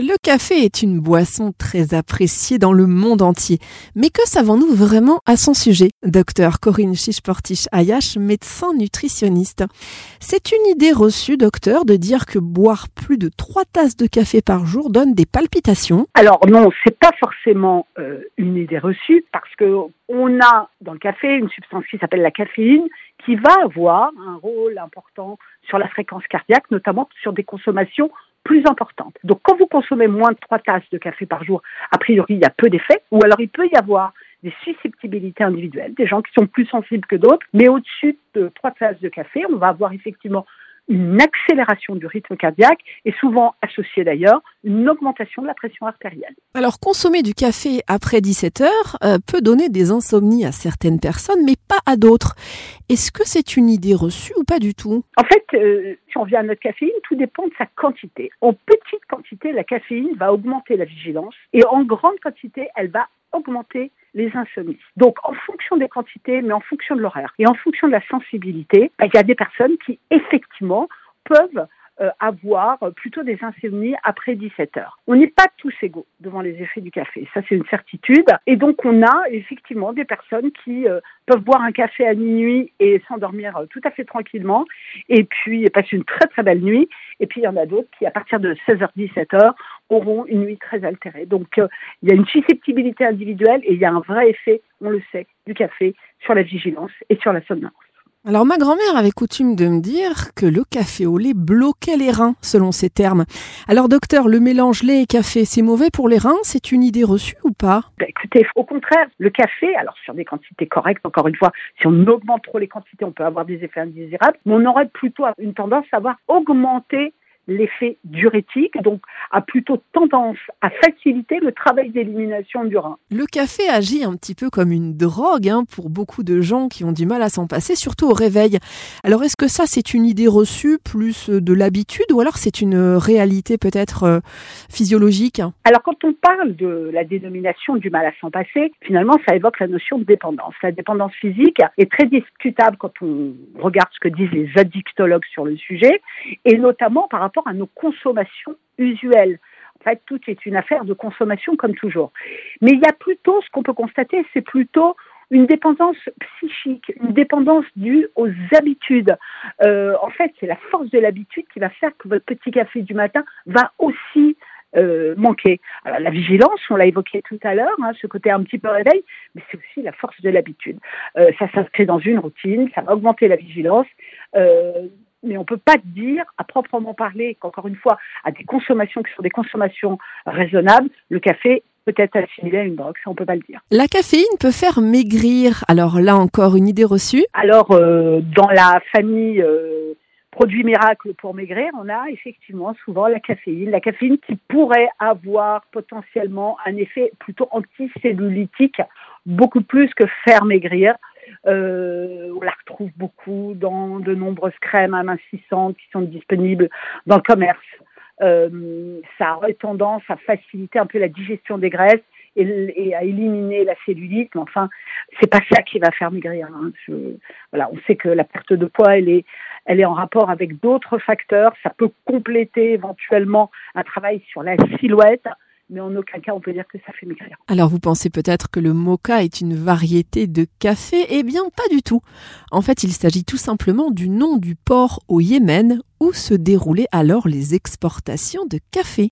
Le café est une boisson très appréciée dans le monde entier. Mais que savons-nous vraiment à son sujet? Docteur Corinne Chichportiche Ayash, médecin nutritionniste. C'est une idée reçue, docteur, de dire que boire plus de trois tasses de café par jour donne des palpitations. Alors non, c'est pas forcément euh, une idée reçue parce que on a dans le café une substance qui s'appelle la caféine qui va avoir un rôle important sur la fréquence cardiaque, notamment sur des consommations plus importante. Donc quand vous consommez moins de 3 tasses de café par jour, a priori, il y a peu d'effets, ou alors il peut y avoir des susceptibilités individuelles, des gens qui sont plus sensibles que d'autres, mais au-dessus de 3 tasses de café, on va avoir effectivement une accélération du rythme cardiaque et souvent associée d'ailleurs une augmentation de la pression artérielle. Alors consommer du café après 17 heures euh, peut donner des insomnies à certaines personnes mais pas à d'autres. Est-ce que c'est une idée reçue ou pas du tout? En fait, euh, si on vient à notre caféine, tout dépend de sa quantité. En petite quantité, la caféine va augmenter la vigilance et en grande quantité, elle va augmenter les insomnies. Donc, en fonction des quantités, mais en fonction de l'horaire et en fonction de la sensibilité, bah, il y a des personnes qui, effectivement, peuvent avoir plutôt des insomnies après 17 heures. On n'est pas tous égaux devant les effets du café, ça c'est une certitude. Et donc on a effectivement des personnes qui euh, peuvent boire un café à minuit et s'endormir euh, tout à fait tranquillement, et puis passer une très très belle nuit. Et puis il y en a d'autres qui à partir de 16h-17h auront une nuit très altérée. Donc il y a une susceptibilité individuelle et il y a un vrai effet, on le sait, du café sur la vigilance et sur la somnolence. Alors ma grand-mère avait coutume de me dire que le café au lait bloquait les reins, selon ses termes. Alors docteur, le mélange lait et café, c'est mauvais pour les reins? C'est une idée reçue ou pas? Ben, Écoutez, au contraire, le café, alors sur des quantités correctes, encore une fois, si on augmente trop les quantités, on peut avoir des effets indésirables, mais on aurait plutôt une tendance à avoir augmenté l'effet diurétique, donc a plutôt tendance à faciliter le travail d'élimination du rein. Le café agit un petit peu comme une drogue hein, pour beaucoup de gens qui ont du mal à s'en passer, surtout au réveil. Alors est-ce que ça c'est une idée reçue plus de l'habitude ou alors c'est une réalité peut-être euh, physiologique? Alors quand on parle de la dénomination du mal à s'en passer, finalement ça évoque la notion de dépendance. La dépendance physique est très discutable quand on regarde ce que disent les addictologues sur le sujet et notamment par rapport à nos consommations usuelles. En fait, tout est une affaire de consommation comme toujours. Mais il y a plutôt, ce qu'on peut constater, c'est plutôt une dépendance psychique, une dépendance due aux habitudes. Euh, en fait, c'est la force de l'habitude qui va faire que votre petit café du matin va aussi euh, manquer. Alors, la vigilance, on l'a évoqué tout à l'heure, hein, ce côté un petit peu réveil, mais c'est aussi la force de l'habitude. Euh, ça s'inscrit dans une routine, ça va augmenter la vigilance mais on ne peut pas dire, à proprement parler, qu'encore une fois, à des consommations qui sont des consommations raisonnables, le café peut être assimilé à une drogue, ça on peut pas le dire. La caféine peut faire maigrir. Alors là encore, une idée reçue Alors, euh, dans la famille euh, produits miracles pour maigrir, on a effectivement souvent la caféine. La caféine qui pourrait avoir potentiellement un effet plutôt anticellulitique, beaucoup plus que faire maigrir. Euh, on la retrouve beaucoup dans de nombreuses crèmes amincissantes qui sont disponibles dans le commerce. Euh, ça aurait tendance à faciliter un peu la digestion des graisses et, à éliminer la cellulite. Mais enfin, c'est pas ça qui va faire maigrir. Hein. voilà, on sait que la perte de poids, elle est, elle est en rapport avec d'autres facteurs. Ça peut compléter éventuellement un travail sur la silhouette mais en aucun cas on peut dire que ça fait maigrir. Alors vous pensez peut-être que le mocha est une variété de café? Eh bien pas du tout. En fait il s'agit tout simplement du nom du port au Yémen où se déroulaient alors les exportations de café.